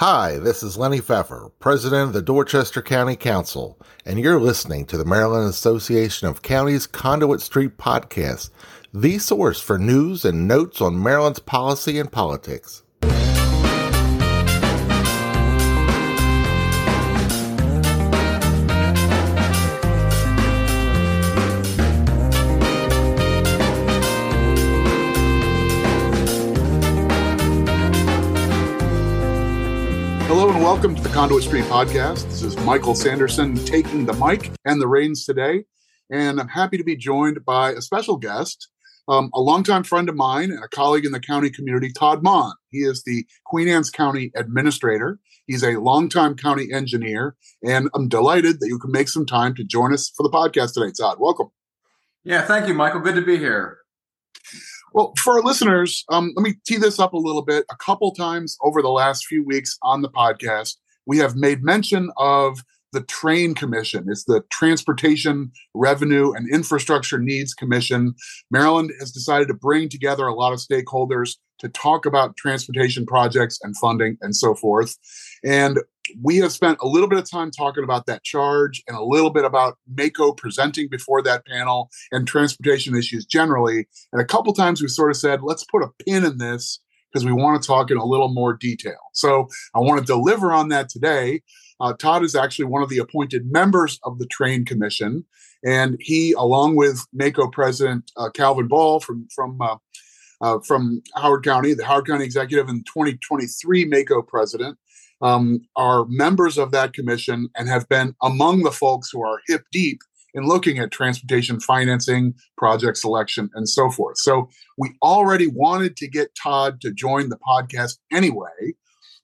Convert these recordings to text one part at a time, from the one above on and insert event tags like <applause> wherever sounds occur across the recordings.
Hi, this is Lenny Pfeffer, President of the Dorchester County Council, and you're listening to the Maryland Association of Counties Conduit Street podcast, the source for news and notes on Maryland's policy and politics. Welcome to the Conduit Street Podcast. This is Michael Sanderson taking the mic and the reins today. And I'm happy to be joined by a special guest, um, a longtime friend of mine and a colleague in the county community, Todd Mohn. He is the Queen Anne's County Administrator. He's a longtime county engineer. And I'm delighted that you can make some time to join us for the podcast today, Todd. Welcome. Yeah, thank you, Michael. Good to be here. Well, for our listeners, um, let me tee this up a little bit. A couple times over the last few weeks on the podcast, we have made mention of the Train Commission. It's the Transportation Revenue and Infrastructure Needs Commission. Maryland has decided to bring together a lot of stakeholders to talk about transportation projects and funding and so forth. And we have spent a little bit of time talking about that charge and a little bit about MACo presenting before that panel and transportation issues generally. And a couple times we sort of said, let's put a pin in this because we want to talk in a little more detail. So I want to deliver on that today. Uh, Todd is actually one of the appointed members of the Train Commission, and he, along with MACo President uh, Calvin Ball from from uh, uh, from Howard County, the Howard County Executive, and 2023 MACo President, um, are members of that commission and have been among the folks who are hip deep in looking at transportation financing, project selection, and so forth. So we already wanted to get Todd to join the podcast anyway.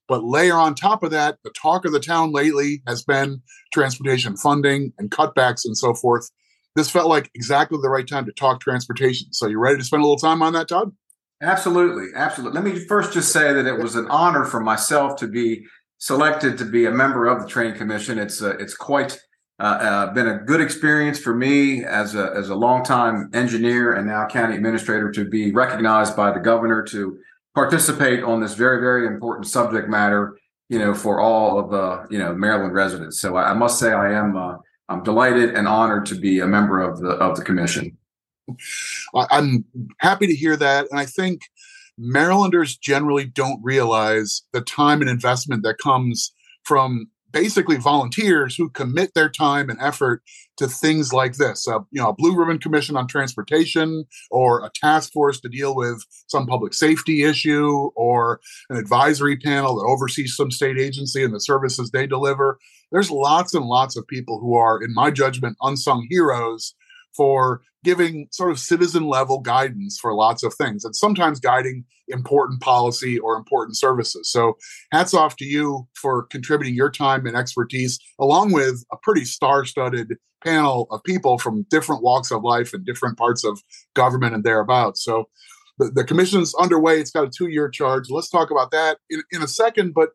But layer on top of that, the talk of the town lately has been transportation funding and cutbacks and so forth. This felt like exactly the right time to talk transportation. So, you ready to spend a little time on that, Todd? Absolutely. Absolutely. Let me first just say that it was an honor for myself to be selected to be a member of the Train Commission. It's uh, it's quite uh, uh, been a good experience for me as a as a longtime engineer and now county administrator to be recognized by the governor to participate on this very very important subject matter. You know, for all of the you know Maryland residents. So I, I must say I am uh, I'm delighted and honored to be a member of the of the commission. I'm happy to hear that, and I think Marylanders generally don't realize the time and investment that comes from basically volunteers who commit their time and effort to things like this. Uh, you know, a blue ribbon commission on transportation, or a task force to deal with some public safety issue, or an advisory panel that oversees some state agency and the services they deliver. There's lots and lots of people who are, in my judgment, unsung heroes for giving sort of citizen level guidance for lots of things and sometimes guiding important policy or important services. So, hats off to you for contributing your time and expertise, along with a pretty star studded panel of people from different walks of life and different parts of government and thereabouts. So, the, the commission's underway. It's got a two year charge. Let's talk about that in, in a second. But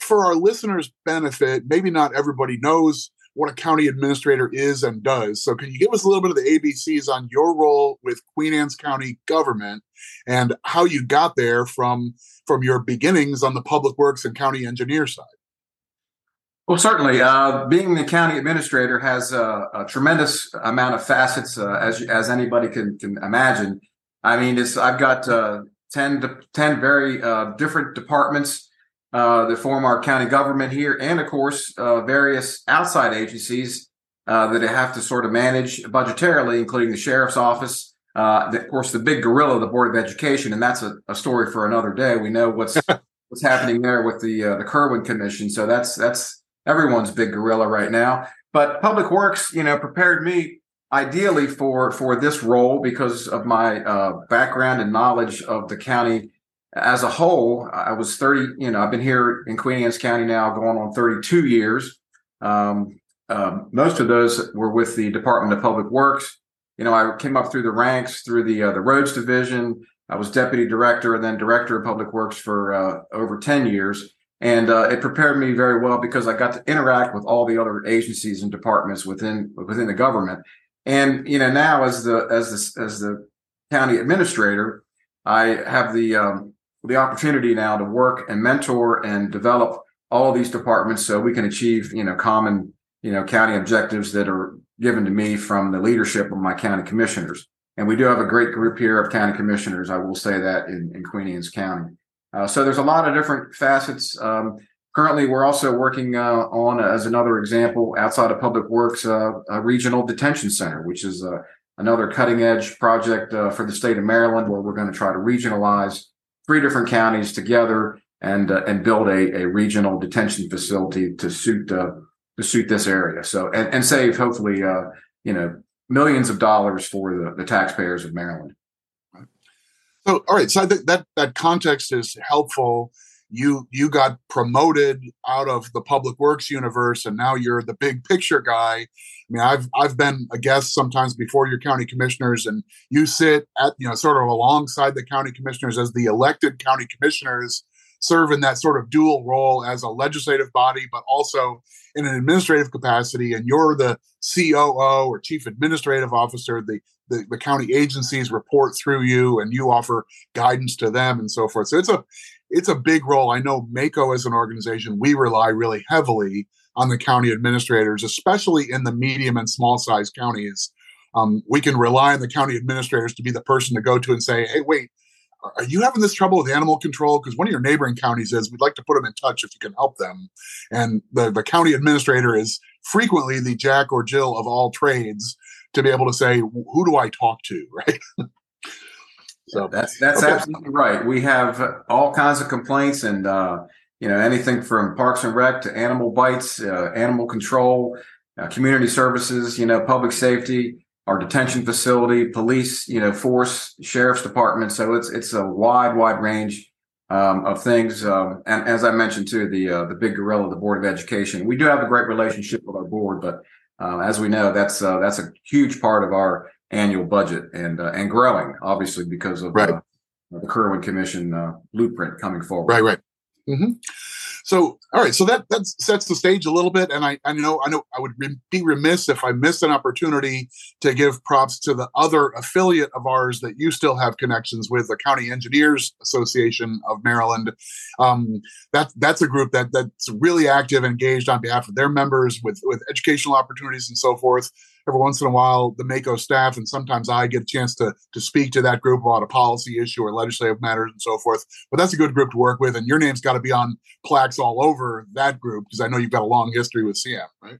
for our listeners' benefit, maybe not everybody knows what a county administrator is and does. So, can you give us a little bit of the ABCs on your role with Queen Anne's County government and how you got there from from your beginnings on the public works and county engineer side? Well, certainly, uh, being the county administrator has a, a tremendous amount of facets, uh, as as anybody can can imagine. I mean, it's I've got uh, ten ten very uh, different departments uh, that form our county government here, and of course, uh, various outside agencies uh, that have to sort of manage budgetarily, including the sheriff's office. Uh, the, of course, the big gorilla, the Board of Education, and that's a, a story for another day. We know what's <laughs> what's happening there with the uh, the Kirwan Commission, so that's that's everyone's big gorilla right now. But Public Works, you know, prepared me ideally for for this role because of my uh, background and knowledge of the county as a whole, I was 30, you know, I've been here in Queen Anne's County now going on 32 years. Um, uh, most of those were with the Department of Public Works. You know, I came up through the ranks through the uh, the roads division. I was deputy director and then director of public works for uh, over 10 years. And uh, it prepared me very well because I got to interact with all the other agencies and departments within within the government. And you know, now as the as the as the county administrator, I have the um, the opportunity now to work and mentor and develop all of these departments so we can achieve you know common you know county objectives that are given to me from the leadership of my county commissioners. And we do have a great group here of county commissioners. I will say that in, in Queen Anne's County. Uh, so there's a lot of different facets. Um, currently, we're also working uh, on, as another example, outside of Public Works, uh, a regional detention center, which is uh, another cutting edge project uh, for the state of Maryland, where we're going to try to regionalize three different counties together and uh, and build a, a regional detention facility to suit to suit this area. So and, and save hopefully you know millions of dollars for the, the taxpayers of Maryland. So, all right. So I think that that context is helpful. You you got promoted out of the public works universe, and now you're the big picture guy. I mean, I've I've been a guest sometimes before your county commissioners, and you sit at you know sort of alongside the county commissioners as the elected county commissioners serve in that sort of dual role as a legislative body, but also in an administrative capacity. And you're the COO or chief administrative officer. The, the, the county agencies report through you, and you offer guidance to them and so forth. So it's a it's a big role. I know MACo as an organization, we rely really heavily on the county administrators, especially in the medium and small size counties. Um, we can rely on the county administrators to be the person to go to and say, "Hey, wait, are you having this trouble with animal control? Because one of your neighboring counties is, we'd like to put them in touch if you can help them. And the, the county administrator is frequently the Jack or Jill of all trades to be able to say, who do I talk to? <laughs> Right. so that's, that's okay. absolutely right. We have all kinds of complaints and, uh, you know, anything from parks and rec to animal bites, uh, animal control, uh, community services, you know, public safety our detention facility, police, you know, force, sheriff's department. So it's it's a wide, wide range um, of things. Um, and as I mentioned too, the uh, the big gorilla, the board of education. We do have a great relationship with our board, but uh, as we know, that's uh, that's a huge part of our annual budget and uh, and growing, obviously because of right. Uh, the Kirwan Commission uh, blueprint coming forward. Right, right. Mm-hmm. So, all right, so that that sets the stage a little bit, and I, I know I know I would be remiss if I missed an opportunity to give props to the other affiliate of ours that you still have connections with, the County Engineers Association of Maryland. Um, that that's a group that that's really active, engaged on behalf of their members with with educational opportunities and so forth every once in a while the MACo staff and sometimes I get a chance to to speak to that group about a policy issue or legislative matters and so forth. But that's a good group to work with, and your name's got to be on plaques all over that group because I know you've got a long history with CM, right?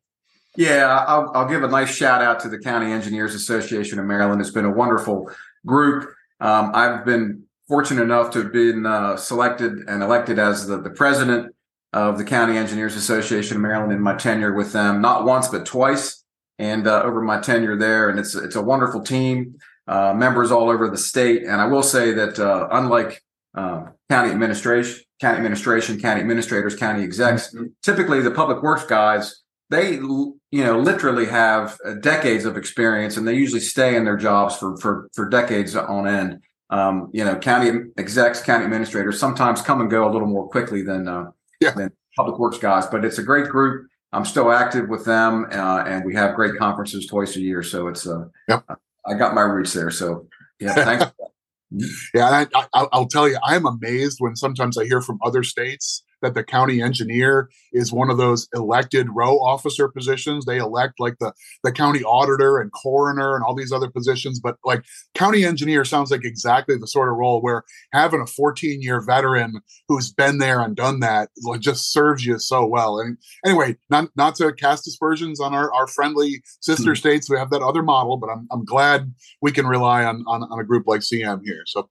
Yeah, I'll, I'll give a nice shout out to the County Engineers Association of Maryland. It's been a wonderful group. Um, I've been fortunate enough to have been uh, selected and elected as the, the president of the County Engineers Association of Maryland in my tenure with them, not once but twice and uh, over my tenure there. And it's it's a wonderful team, uh, members all over the state. And I will say that uh, unlike um, county administration, county administration, county administrators, county execs, mm-hmm. typically the public works guys, they you know literally have uh, decades of experience, and they usually stay in their jobs for for for decades on end. Um, you know, county execs, county administrators sometimes come and go a little more quickly than uh, yeah. than public works guys, but it's a great group. I'm still active with them, uh, and we have great conferences twice a year. So it's uh, yep. I got my roots there. So yeah, thanks. <laughs> yeah, I, I, I'll tell you, I'm amazed when sometimes I hear from other states that the county engineer is one of those elected row officer positions. They elect like the the county auditor and coroner and all these other positions, but like county engineer sounds like exactly the sort of role where having a 14 year veteran who's been there and done that like just serves you so well. And anyway, not not to cast aspersions on our, our friendly sister mm-hmm. states, we have that other model, but I'm I'm glad we can rely on on, on a group like CM here. So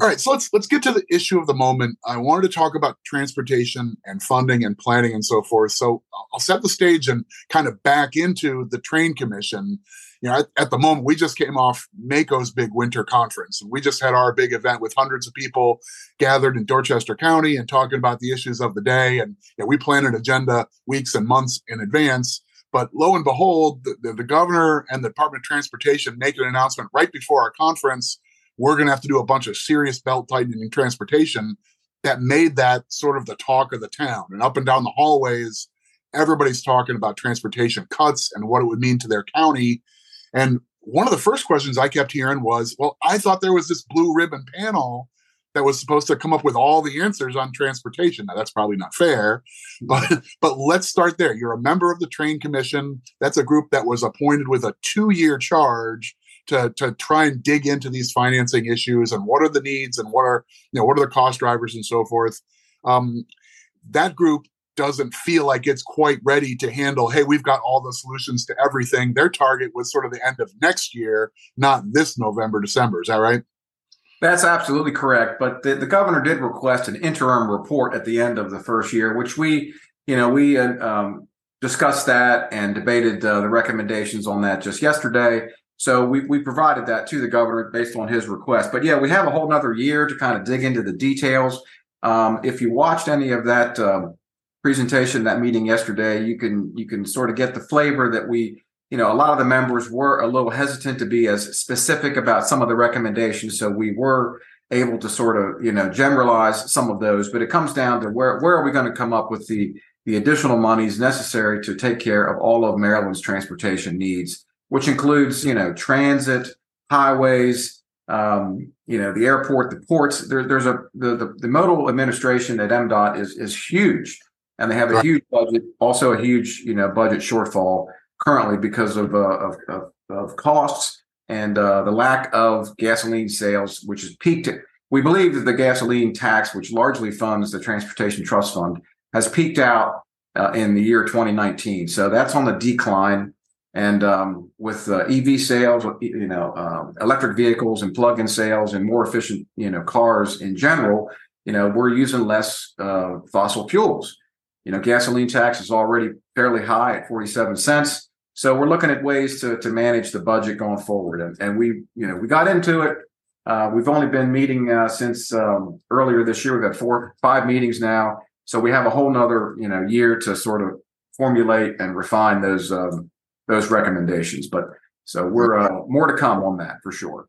all right, so let's let's get to the issue of the moment. I wanted to talk about transportation and funding and planning and so forth. So I'll set the stage and kind of back into the train commission. You know, at, at the moment we just came off MACo's big winter conference, we just had our big event with hundreds of people gathered in Dorchester County and talking about the issues of the day. And you know, we plan an agenda weeks and months in advance. But lo and behold, the, the, the governor and the Department of Transportation make an announcement right before our conference we're going to have to do a bunch of serious belt tightening transportation that made that sort of the talk of the town. And up and down the hallways, everybody's talking about transportation cuts and what it would mean to their county. And one of the first questions I kept hearing was, well, I thought there was this blue ribbon panel that was supposed to come up with all the answers on transportation. Now that's probably not fair, hmm. but but let's start there. You're a member of the train commission. That's a group that was appointed with a two-year charge to to try and dig into these financing issues and what are the needs and what are you know what are the cost drivers and so forth. Um, that group doesn't feel like it's quite ready to handle hey we've got all the solutions to everything. Their target was sort of the end of next year not this november december. Is that right? That's absolutely correct. But the, the governor did request an interim report at the end of the first year which we you know we uh, um, discussed that and debated uh, the recommendations on that just yesterday so we, we provided that to the governor based on his request. But yeah we have a whole nother year to kind of dig into the details. Um, if you watched any of that um, presentation, that meeting yesterday, you can you can sort of get the flavor that we, you know, a lot of the members were a little hesitant to be as specific about some of the recommendations. So we were able to sort of, you know, generalize some of those, but it comes down to where where are we going to come up with the the additional monies necessary to take care of all of Maryland's transportation needs, which includes, you know, transit, highways, um, you know, the airport, the ports. There, there's a the, the, the modal administration at MDOT is is huge and they have a huge budget, also a huge you know budget shortfall currently because of uh, of, of, of, costs and uh, the lack of gasoline sales, which has peaked. We believe that the gasoline tax, which largely funds the Transportation Trust Fund, has peaked out uh, in the year 2019. So that's on the decline. And um, with uh, EV sales, you know, um, electric vehicles and plug-in sales and more efficient, you know, cars in general, you know, we're using less uh, fossil fuels. You know, gasoline tax is already fairly high at 47 cents. So we're looking at ways to, to manage the budget going forward. And, and we, you know, we got into it. Uh, we've only been meeting uh, since um, earlier this year. We've had four, five meetings now. So we have a whole nother, you know, year to sort of formulate and refine those um, those recommendations. But so we're uh, more to come on that for sure.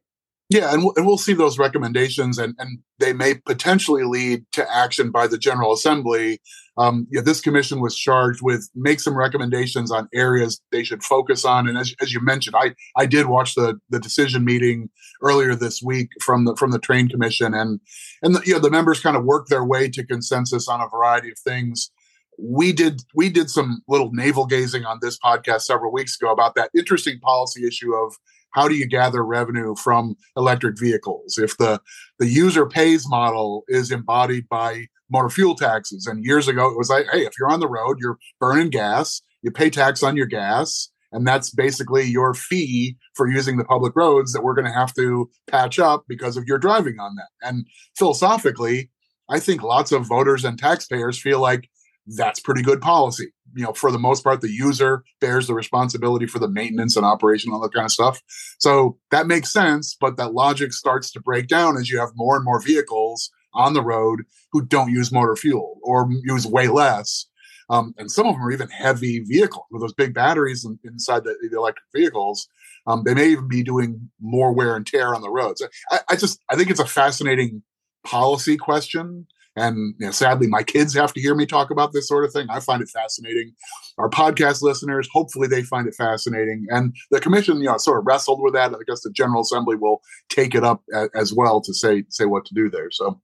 Yeah, and, and we'll see those recommendations, and, and they may potentially lead to action by the General Assembly. Um, yeah, this commission was charged with make some recommendations on areas they should focus on. And as, as you mentioned, I, I did watch the the decision meeting earlier this week from the from the train commission, and and the, you know, the members kind of worked their way to consensus on a variety of things we did we did some little navel gazing on this podcast several weeks ago about that interesting policy issue of how do you gather revenue from electric vehicles? If the the user pays model is embodied by motor fuel taxes and years ago it was like hey if you're on the road you're burning gas you pay tax on your gas and that's basically your fee for using the public roads that we're going to have to patch up because of your driving on that. And philosophically i think lots of voters and taxpayers feel like that's pretty good policy. You know, for the most part, the user bears the responsibility for the maintenance and operation, all that kind of stuff. So that makes sense, but that logic starts to break down as you have more and more vehicles on the road who don't use motor fuel or use way less. Um, and some of them are even heavy vehicles with those big batteries in, inside the, the, electric vehicles. Um, they may even be doing more wear and tear on the roads. I, I just I think it's a fascinating policy question and you know, sadly, my kids have to hear me talk about this sort of thing. I find it fascinating. Our podcast listeners, hopefully, they find it fascinating. And the commission, you know, sort of wrestled with that. I guess the General Assembly will take it up a, as well to say say what to do there. So,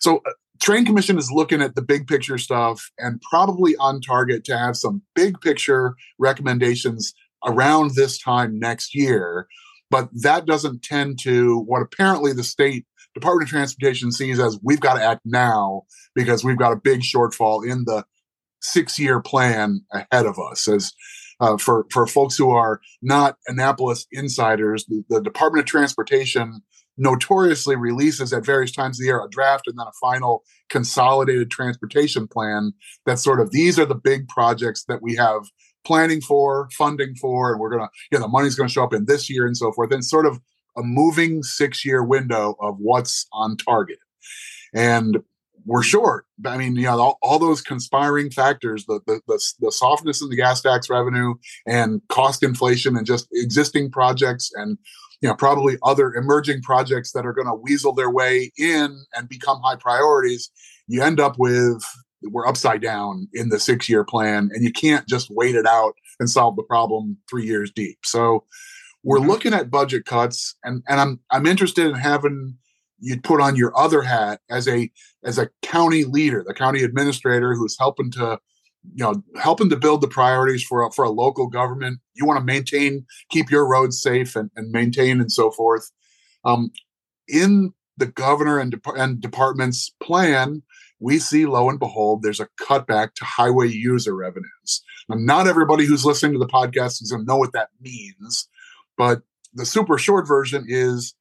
so uh, Train Commission is looking at the big picture stuff and probably on target to have some big picture recommendations around this time next year. But that doesn't tend to what apparently the state Department of Transportation sees as we've got to act now because we've got a big shortfall in the six year plan ahead of us. As uh, for for folks who are not Annapolis insiders, the, the, Department of Transportation notoriously releases at various times of the year a draft and then a final consolidated transportation plan. That sort of these are the big projects that we have planning for, funding for, and we're gonna, you know, the money's gonna show up in this year and so forth. And sort of a moving six year window of what's on target. And we're short. I mean, you know, all, all those conspiring factors, the, the, the, the, softness in the gas tax revenue and cost inflation and just existing projects and, you know, probably other emerging projects that are going to weasel their way in and become high priorities. You end up with, we're upside down in the six year plan and you can't just wait it out and solve the problem three years deep. So, we're mm-hmm. looking at budget cuts, and and I'm I'm interested in having you'd put on your other hat as a as a county leader, the county administrator who's helping to you know helping to build the priorities for a, for a local government. You want to maintain, keep your roads safe and, and maintain and so forth. Um, in the governor and, de- and department's plan, we see lo and behold, there's a cutback to highway user revenues. Now, not everybody who's listening to the podcast is going to know what that means, but the super short version is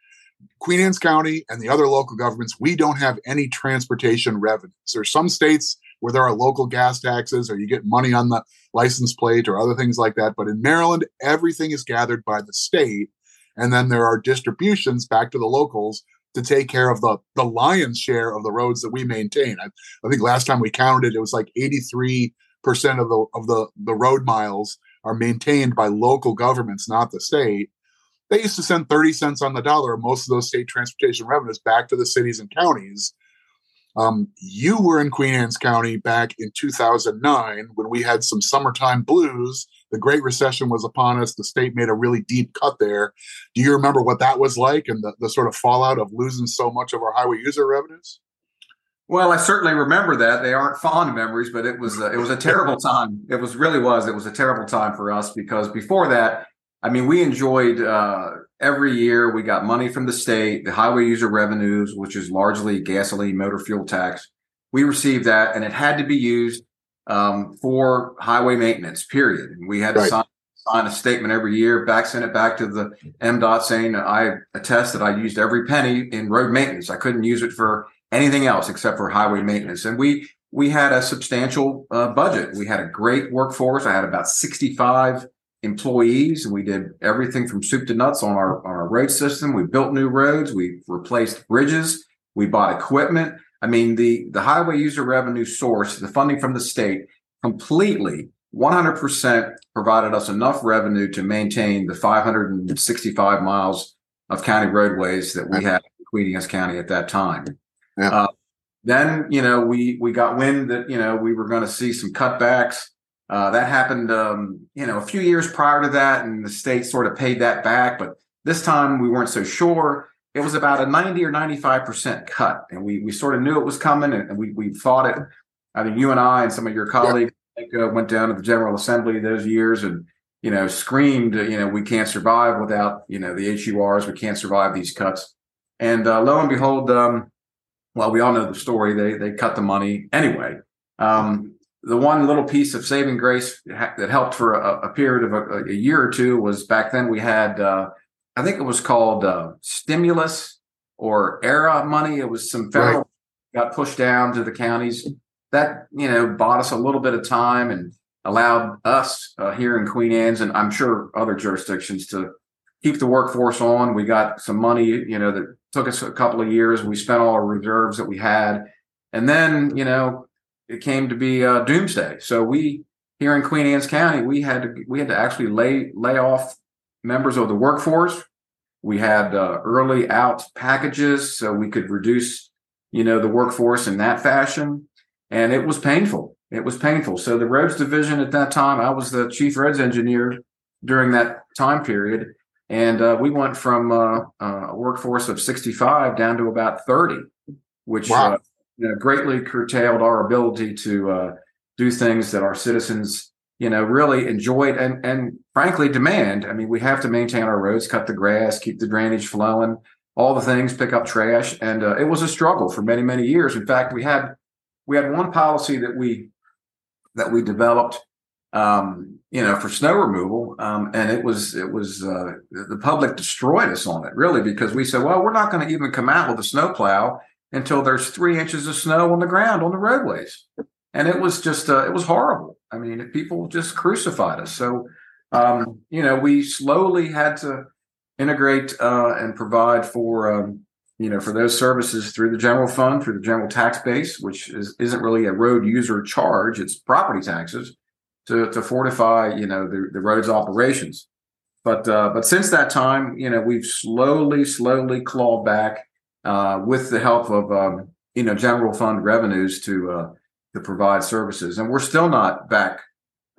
Queen Anne's County and the other local governments, we don't have any transportation revenues. There's some states where there are local gas taxes or you get money on the license plate or other things like that. But in Maryland, everything is gathered by the state. And then there are distributions back to the locals to take care of the, the lion's share of the roads that we maintain. I, I think last time we counted, it was like 83% of the of the, the road miles are maintained by local governments, not the state they used to send 30 cents on the dollar of most of those state transportation revenues back to the cities and counties. Um, you were in Queen Anne's County back in 2009 when we had some summertime blues. The Great Recession was upon us. The state made a really deep cut there. Do you remember what that was like and the, the sort of fallout of losing so much of our highway user revenues? Well, I certainly remember that. They aren't fond memories, but it was a, it was a <laughs> terrible time. It was really was. It was a terrible time for us because before that, I mean, we enjoyed uh, every year. We got money from the state, the highway user revenues, which is largely gasoline motor fuel tax. We received that, and it had to be used um, for highway maintenance. Period. And we had to right. sign, sign, a statement every year, back send it back to the MDOT saying I attest that I used every penny in road maintenance. I couldn't use it for anything else except for highway maintenance. And we we had a substantial uh, budget. We had a great workforce. I had about sixty five employees. And we did everything from soup to nuts on our on our road system. We built new roads. We replaced bridges. We bought equipment. I mean, the the highway user revenue source, the funding from the state, completely 100% provided us enough revenue to maintain the 565 miles of county roadways that we had in Queen County at that time. Yeah. Uh, then, you know, we we got wind that you know we were going to see some cutbacks uh, that happened, um, you know, a few years prior to that, and the state sort of paid that back. But this time we weren't so sure. It was about a 90 or 95 percent cut, and we we sort of knew it was coming, and, we we fought it. I think you and I and some of your colleagues yeah. uh, went down to the General Assembly those years and you know screamed, you know, we can't survive without you know the HURs. We can't survive these cuts. And uh, lo and behold, um, well, we all know the story. They they cut the money anyway. Um, the one little piece of saving grace that helped for a, a period of a, a, year or two was back then we had uh, i think it was called uh, stimulus or ARRA money. It was some federal right. got pushed down to the counties. That you know bought us a little bit of time and allowed us uh, here in queen anne's and i'm sure other jurisdictions to keep the workforce on. We got some money you know that took us a couple of years. We spent all our reserves that we had. And then you know it came to be uh, doomsday. So we here in Queen Anne's County, we had to we had to actually lay lay off members of the workforce. We had uh, early out packages so we could reduce, you know, the workforce in that fashion, and it was painful. It was painful. So the roads division at that time, I was the chief roads engineer during that time period, and uh, we went from uh, uh a workforce of 65 down to about 30, which wow. You know, greatly curtailed our ability to uh, do things that our citizens, you know, really enjoyed and and frankly demand. I mean, we have to maintain our roads, cut the grass, keep the drainage flowing, all the things, pick up trash, and uh, it was a struggle for many many years. In fact, we had we had one policy that we that we developed um, you know, for snow removal. Um, and it was, it was, uh, the public destroyed us on it really because we said, well, we're not going to even come out with a snowplow until there's three inches of snow on the ground on the roadways. And it was just, uh, it was horrible. I mean, people just crucified us. So, um, you know, we slowly had to integrate uh, and provide for, um, you know, for those services through the general fund, through the general tax base, which is, isn't really a road user charge, it's property taxes to, to fortify, you know, the, the road's operations. But uh, but since that time, you know, we've slowly, slowly clawed back uh, with the help of um, you know general fund revenues to uh, to provide services, and we're still not back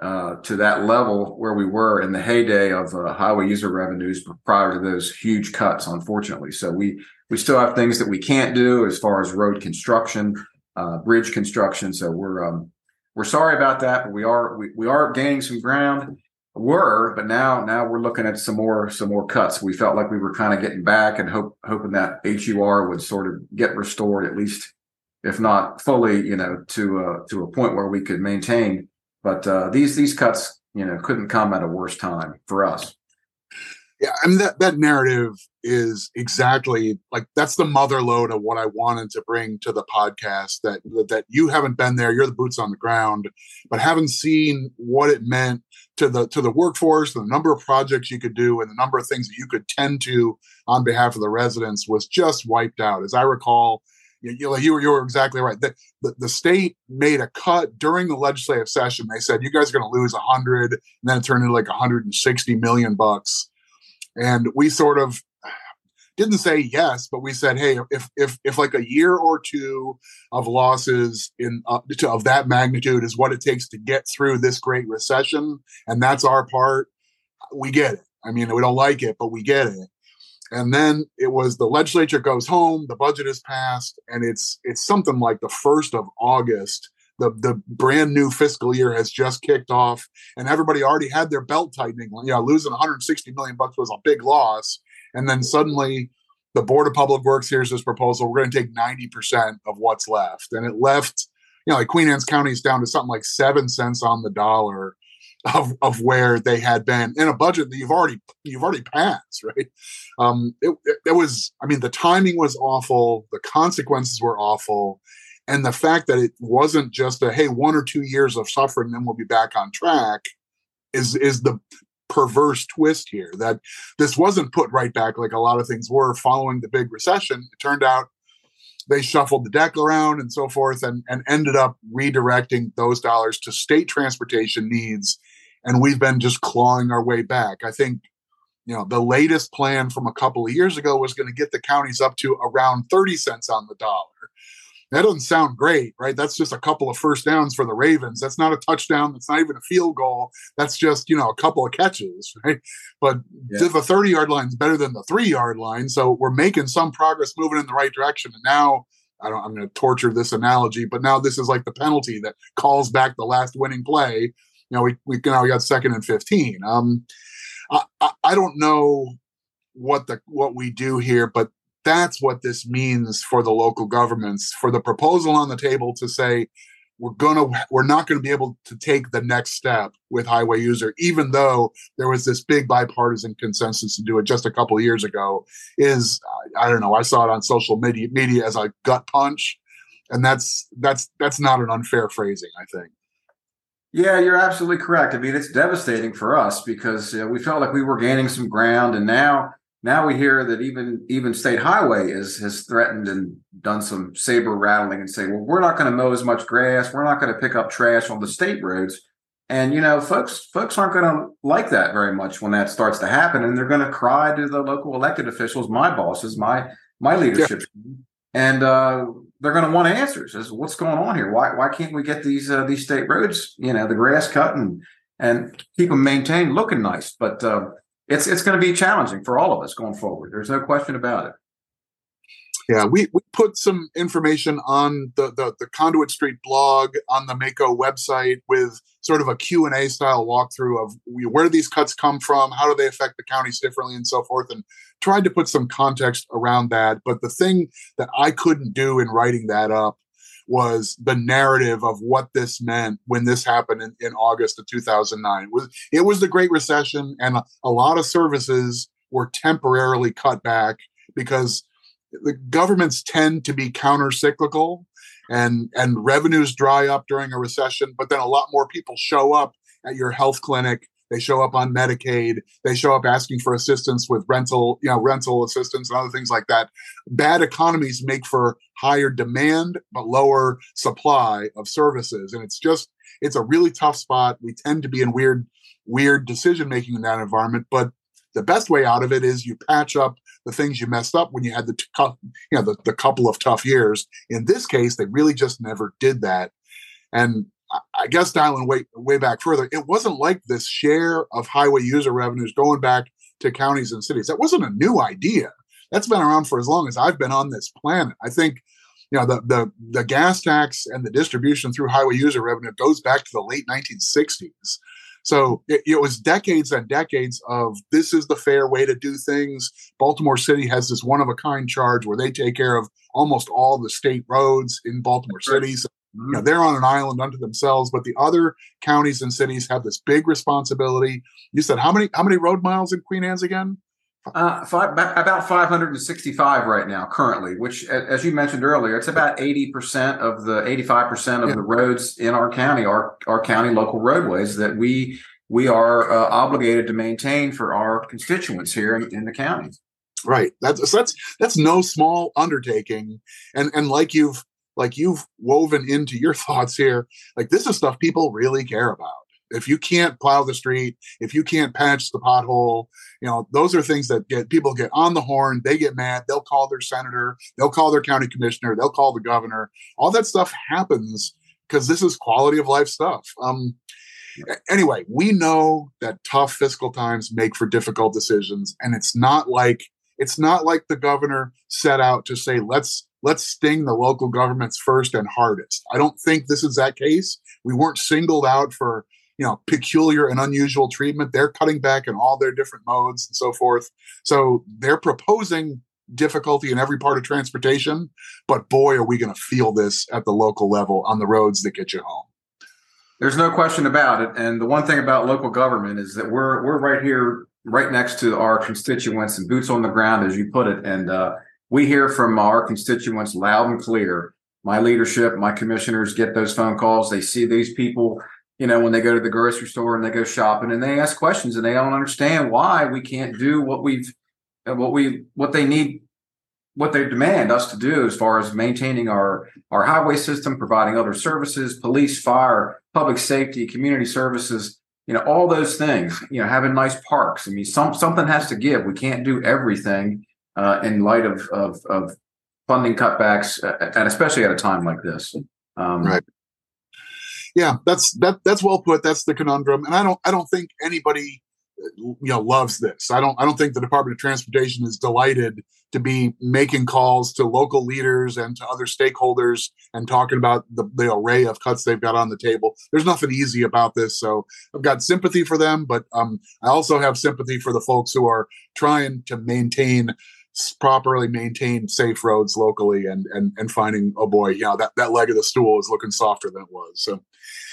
uh, to that level where we were in the heyday of uh, highway user revenues prior to those huge cuts, unfortunately. So we we still have things that we can't do as far as road construction, uh, bridge construction. So we're um, we're sorry about that, but we are we, we are gaining some ground. Were, but now now we're looking at some more some more cuts. We felt like we were kind of getting back and hope hoping that HUR would sort of get restored at least, if not fully, you know, to uh, to a point where we could maintain but uh, these these cuts, you know, couldn't come at a worse time for us. Yeah, I mean that that narrative is exactly like that's the mother lode of what I wanted to bring to the podcast. That that you haven't been there, you're the boots on the ground, but haven't seen what it meant to the to the workforce, the number of projects you could do, and the number of things that you could tend to on behalf of the residents was just wiped out. As I recall, you, you, you, were, you were exactly right. The, the, the, state made a cut during the legislative session. They said, you guys are going to lose 100, and then it turned into like 160 million bucks. And we sort of didn't say yes, but we said, hey, if if if like a year or two of losses in uh, to, of that magnitude is what it takes to get through this great recession, and that's our part, we get it. I mean, we don't like it, but we get it and then it was the legislature goes home the budget is passed and it's it's something like the first of august the the brand new fiscal year has just kicked off and everybody already had their belt tightening you know losing 160 million bucks was a big loss and then suddenly the board of public works hears this proposal we're going to take 90% of what's left. And it left you know like queen anne's county is down to something like seven cents on the dollar of, of where they had been in a budget that you've already you've already passed right? Um it, it, it was i mean the timing was awful the consequences were awful and the fact that it wasn't just a hey one or two years of suffering then we'll be back on track is is the perverse twist here that this wasn't put right back like a lot of things were following the big recession it turned out they shuffled the deck around and so forth and, and ended up redirecting those dollars to state transportation needs and we've been just clawing our way back. I think, you know, the latest plan from a couple of years ago was going to get the counties up to around 30 cents on the dollar. That doesn't sound great, right? That's just a couple of first downs for the Ravens. That's not a touchdown. That's not even a field goal. That's just, you know, a couple of catches, <laughs> right? But yeah. the 30 yard line is better than the three yard line. So we're making some progress moving in the right direction. And now, I don't, I'm going to torture this analogy, but now this is like the penalty that calls back the last winning play you know, we we now we got second and fifteen. Um, I, I, I don't know what the what we do here, but that's what this means for the local governments. For the proposal on the table to say we're gonna we're not to be able to take the next step with highway user, even though there was this big bipartisan consensus to do it just a couple years ago. Is I don't know. I saw it on social media media as a gut punch, and that's that's that's not an unfair phrasing. I think. Yeah, you're absolutely correct. I mean, it's devastating for us because uh, we felt like we were gaining some ground, and now now we hear that even even state highway is has threatened and done some saber rattling and say, well, we're not going to mow as much grass, we're not going to pick up trash on the state roads, and you know, folks folks aren't going to like that very much when that starts to happen, and they're going to cry to the local elected officials, my bosses, my my leadership, yeah. and uh, they're going to want answers as what's going on here. Why why can't we get these uh, these state roads, you know, the grass cut and and keep them maintained, looking nice? But uh, it's it's going to be challenging for all of us going forward. There's no question about it. Yeah, we, we put some information on the, the, the Conduit Street blog on the MACo website with sort of a Q&A style walkthrough of where these cuts come from, how do they affect the counties differently and so forth and tried to put some context around that. But the thing that I couldn't do in writing that up was the narrative of what this meant when this happened in, in August of 2009. It was, it was the Great Recession and a, a lot of services were temporarily cut back because the governments tend to be counter cyclical and and revenues dry up during a recession but then a lot more people show up at your health clinic they show up on medicaid they show up asking for assistance with rental you know rental assistance and other things like that bad economies make for higher demand but lower supply of services and it's just it's a really tough spot we tend to be in weird weird decision making in that environment but the best way out of it is you patch up the things you messed up when you had the you know the, the couple of tough years. In this case, they really just never did that. And I guess dialing way way back further, it wasn't like this share of highway user revenues going back to counties and cities. That wasn't a new idea. That's been around for as long as I've been on this planet. I think you know the the the gas tax and the distribution through highway user revenue goes back to the late 1960s. So it, it, was decades and decades of this is the fair way to do things. Baltimore City has this one of a kind charge where they take care of almost all the state roads in Baltimore City. So, you know, they're on an island unto themselves, but the other counties and cities have this big responsibility. You said how many how many road miles in Queen Anne's again? Uh, five, about 565 right now, currently, which, as you mentioned earlier, it's about 80% of the 85% of yeah. the roads in our county are our county local roadways that we we are uh, obligated to maintain for our constituents here in, in the county. Right. That's that's that's no small undertaking, and and like you've like you've woven into your <laughs> thoughts here, like this is stuff people really care about if you can't plow the street, if you can't patch the pothole, you know, those are things that get people get on the horn, they get mad, they'll call their senator, they'll call their county commissioner, they'll call the governor. All that stuff happens because this is quality of life stuff. Um, anyway, we know that tough fiscal times make for difficult decisions, and it's not like it's not like the governor set out to say let's let's sting the local governments first and hardest. I don't think this is that case. We weren't singled out for you know peculiar and unusual treatment. They're cutting back in all their different modes and so forth. So they're proposing difficulty in every part of transportation but boy are we going to feel this at the local level on the roads that get you home. There's no question about it. And the one thing about local government is that we're we're right here right next to our constituents and boots on the ground as you put it. And uh, we hear from our constituents loud and clear my leadership my commissioners get those phone calls they see these people you know, when they go to the grocery store and they go shopping and they ask questions and they don't understand why we can't do what we've, uh, what we, what they need, what they demand us to do as far as maintaining our, our highway system, providing other services, police, fire, public safety, community services, you know, all those things, you know, having nice parks. I mean, some, something has to give. We can't do everything uh, in light of, of, of funding cutbacks, uh, and especially at a time like this. Um, right yeah, that's that that's well put. That's the conundrum, and I don't I don't think anybody you know loves this. I don't I don't think the Department of Transportation is delighted to be making calls to local leaders and to other stakeholders and talking about the, the array of cuts they've got on the table. There's nothing easy about this, so I've got sympathy for them, but um, I also have sympathy for the folks who are trying to maintain properly maintain safe roads locally and and and finding oh boy you know that that leg of the stool is looking softer than it was so.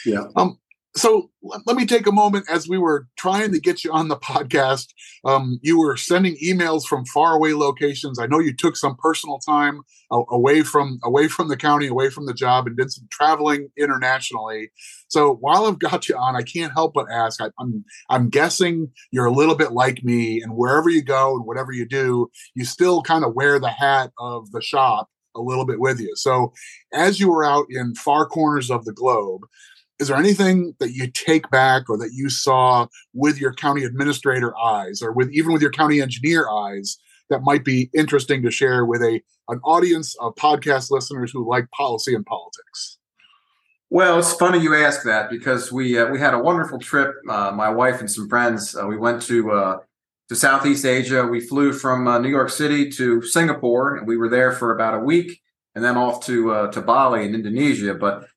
Yeah. Um so let me take a moment as we were trying to get you on the podcast. Um, you were sending emails from faraway locations. I know you took some personal time away from away from the county, away from the job, and did some traveling internationally. So while I've got you on, I can't help but ask. I, I'm I'm guessing you're a little bit like me, and wherever you go and whatever you do, you still kind of wear the hat of the shop a little bit with you. So as you were out in far corners of the globe is there anything that you take back or that you saw with your county administrator eyes or with even with your county engineer eyes that might be interesting to share with a an audience of podcast listeners who like policy and politics? Well it's funny you ask that because we uh, we had a wonderful trip uh, my wife and some friends. Uh, we went to uh, to southeast asia. We flew from uh, new york city to singapore and we were there for about a week and then off to uh, to bali in indonesia. But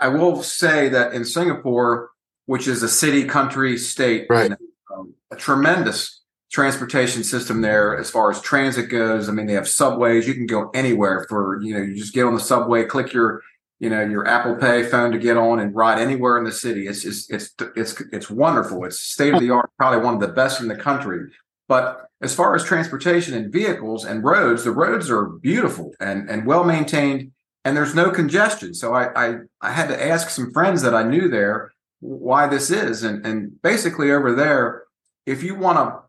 I will say that in Singapore, which is a city, country, state, right. um, a tremendous transportation system there as far as transit goes. I mean, they have subways. You can go anywhere for you know. You just get on the subway, click your you know your Apple Pay phone to get on and ride anywhere in the city. It's just it's it's it's wonderful. It's state of the art, probably one of the best in the country. But as far as transportation and vehicles and roads, the roads are beautiful and and well maintained and there's no congestion. So I, I, I had to ask some friends that I knew there why this is, and and basically over there, if you want to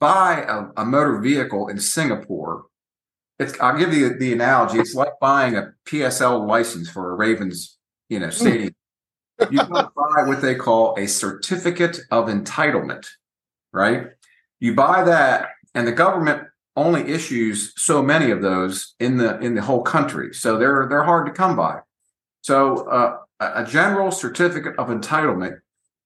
buy a, a, motor vehicle in Singapore, it's I'll give you the analogy. It's like buying a PSL license for a Ravens, you know, mm. stadium. you buy what they call a certificate of entitlement, right? You buy that, and the government only issues so many of those in the in the whole country. So they're they're hard to come by. So uh, a, general certificate of entitlement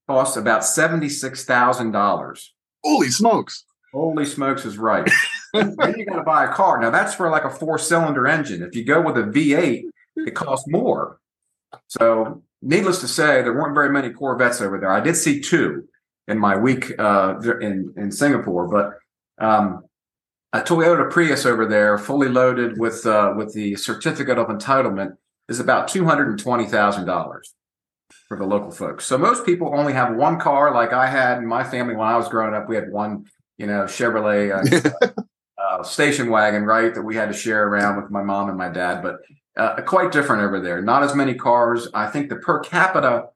costs about seventy-six thousand dollars. Holy smokes! Holy smokes is right. then you got to buy a car. Now that's for like a four-cylinder engine. If you go with a V8, it costs more. So, needless to say, there weren't very many Corvettes over there. I did see two in my week uh, in in Singapore, but um, a Toyota Prius over there, fully loaded with uh, with the certificate of entitlement, is about two hundred and twenty thousand dollars for the local folks. So most people only have one car, like I had in my family when I was growing up. We had one, you know, Chevrolet uh, <laughs> uh, station wagon, right, that we had to share around with my mom and my dad. But uh, quite different over there. Not as many cars. I think the per capita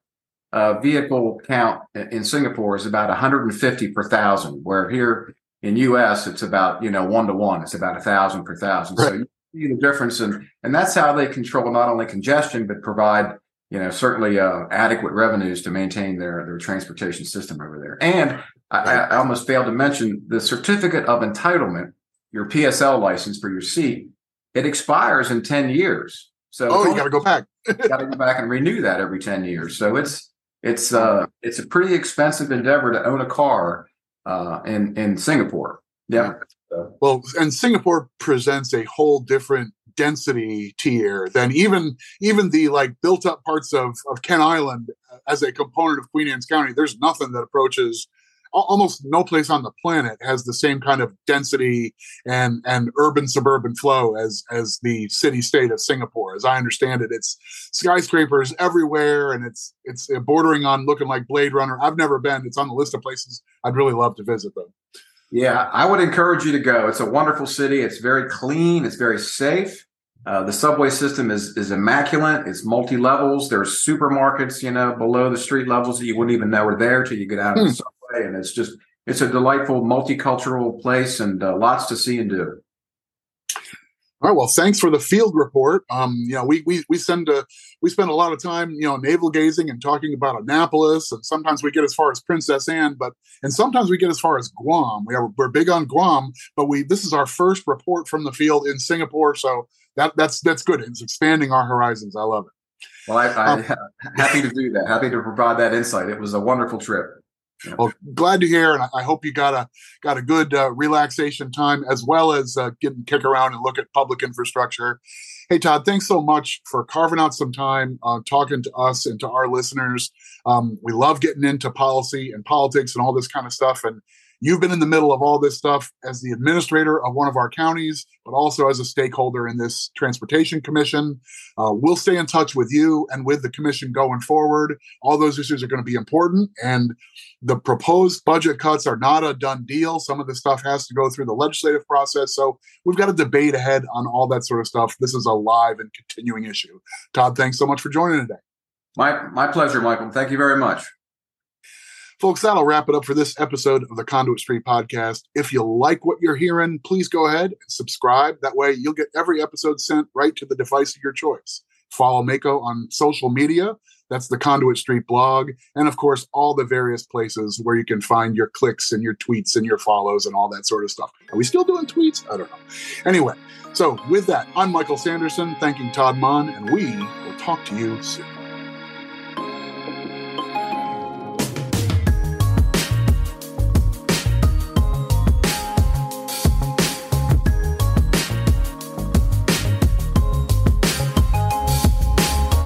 uh, vehicle count in Singapore is about 150 per thousand, where here in U.S. it's about you know one to one. It's about a thousand per thousand. Right. So you see the difference, and and that's how they control not only congestion but provide you know certainly uh, adequate revenues to maintain their their transportation system over there. And I, I almost failed to mention the certificate of entitlement, your PSL license for your seat. It expires in ten years. So oh, you got to go back. <laughs> got to go back and renew that every ten years. So it's it's uh it's a pretty expensive endeavor to own a car uh, and in Singapore. Yeah. Well, and Singapore presents a whole different density tier than even even the like built up parts of of Kent Island as a component of Queen Anne's County. There's nothing that approaches almost no place on the planet has the same kind of density and and urban suburban flow as as the city state of Singapore. As I understand it, it's skyscrapers everywhere, and it's it's bordering on looking like Blade Runner. I've never been. It's on the list of places I'd really love to visit, though. Yeah, I would encourage you to go. It's a wonderful city. It's very clean. It's very safe. Uh, the subway system is is immaculate. It's multi levels. There's supermarkets, you know, below the street levels that you wouldn't even know were there till you get out of the and it's just it's a delightful multicultural place and uh, lots to see and do. All right. Well, thanks for the field report. Um, you know, we we we send a we spend a lot of time, you know, navel gazing and talking about Annapolis, and sometimes we get as far as Princess Anne, but and sometimes we get as far as Guam. We are we're big on Guam, but we this is our first report from the field in Singapore, so that that's that's good. It's expanding our horizons. I love it. Well, I, I um, <laughs> happy to do that. Happy to provide that insight. It was a wonderful trip. Well, glad to hear, and I hope you got a got a good uh, relaxation time as well as uh, getting kick around and look at public infrastructure. Hey, Todd, thanks so much for carving out some time uh, talking to us and to our listeners. Um, we love getting into policy and politics and all this kind of stuff, and You've been in the middle of all this stuff as the administrator of one of our counties, but also as a stakeholder in this transportation commission. Uh, we'll stay in touch with you and with the commission going forward. All those issues are going to be important. And the proposed budget cuts are not a done deal. Some of the stuff has to go through the legislative process. So we've got a debate ahead on all that sort of stuff. This is a live and continuing issue. Todd, thanks so much for joining today. My, my pleasure, Michael. Thank you very much. Folks, that'll wrap it up for this episode of the Conduit Street podcast. If you like what you're hearing, please go ahead and subscribe. That way, you'll get every episode sent right to the device of your choice. Follow MACo on social media. That's the Conduit Street blog. And of course, all the various places where you can find your clicks and your tweets and your follows and all that sort of stuff. Are we still doing tweets? I don't know. Anyway, so with that, I'm Michael Sanderson, thanking Todd Mohn, and we will talk to you soon.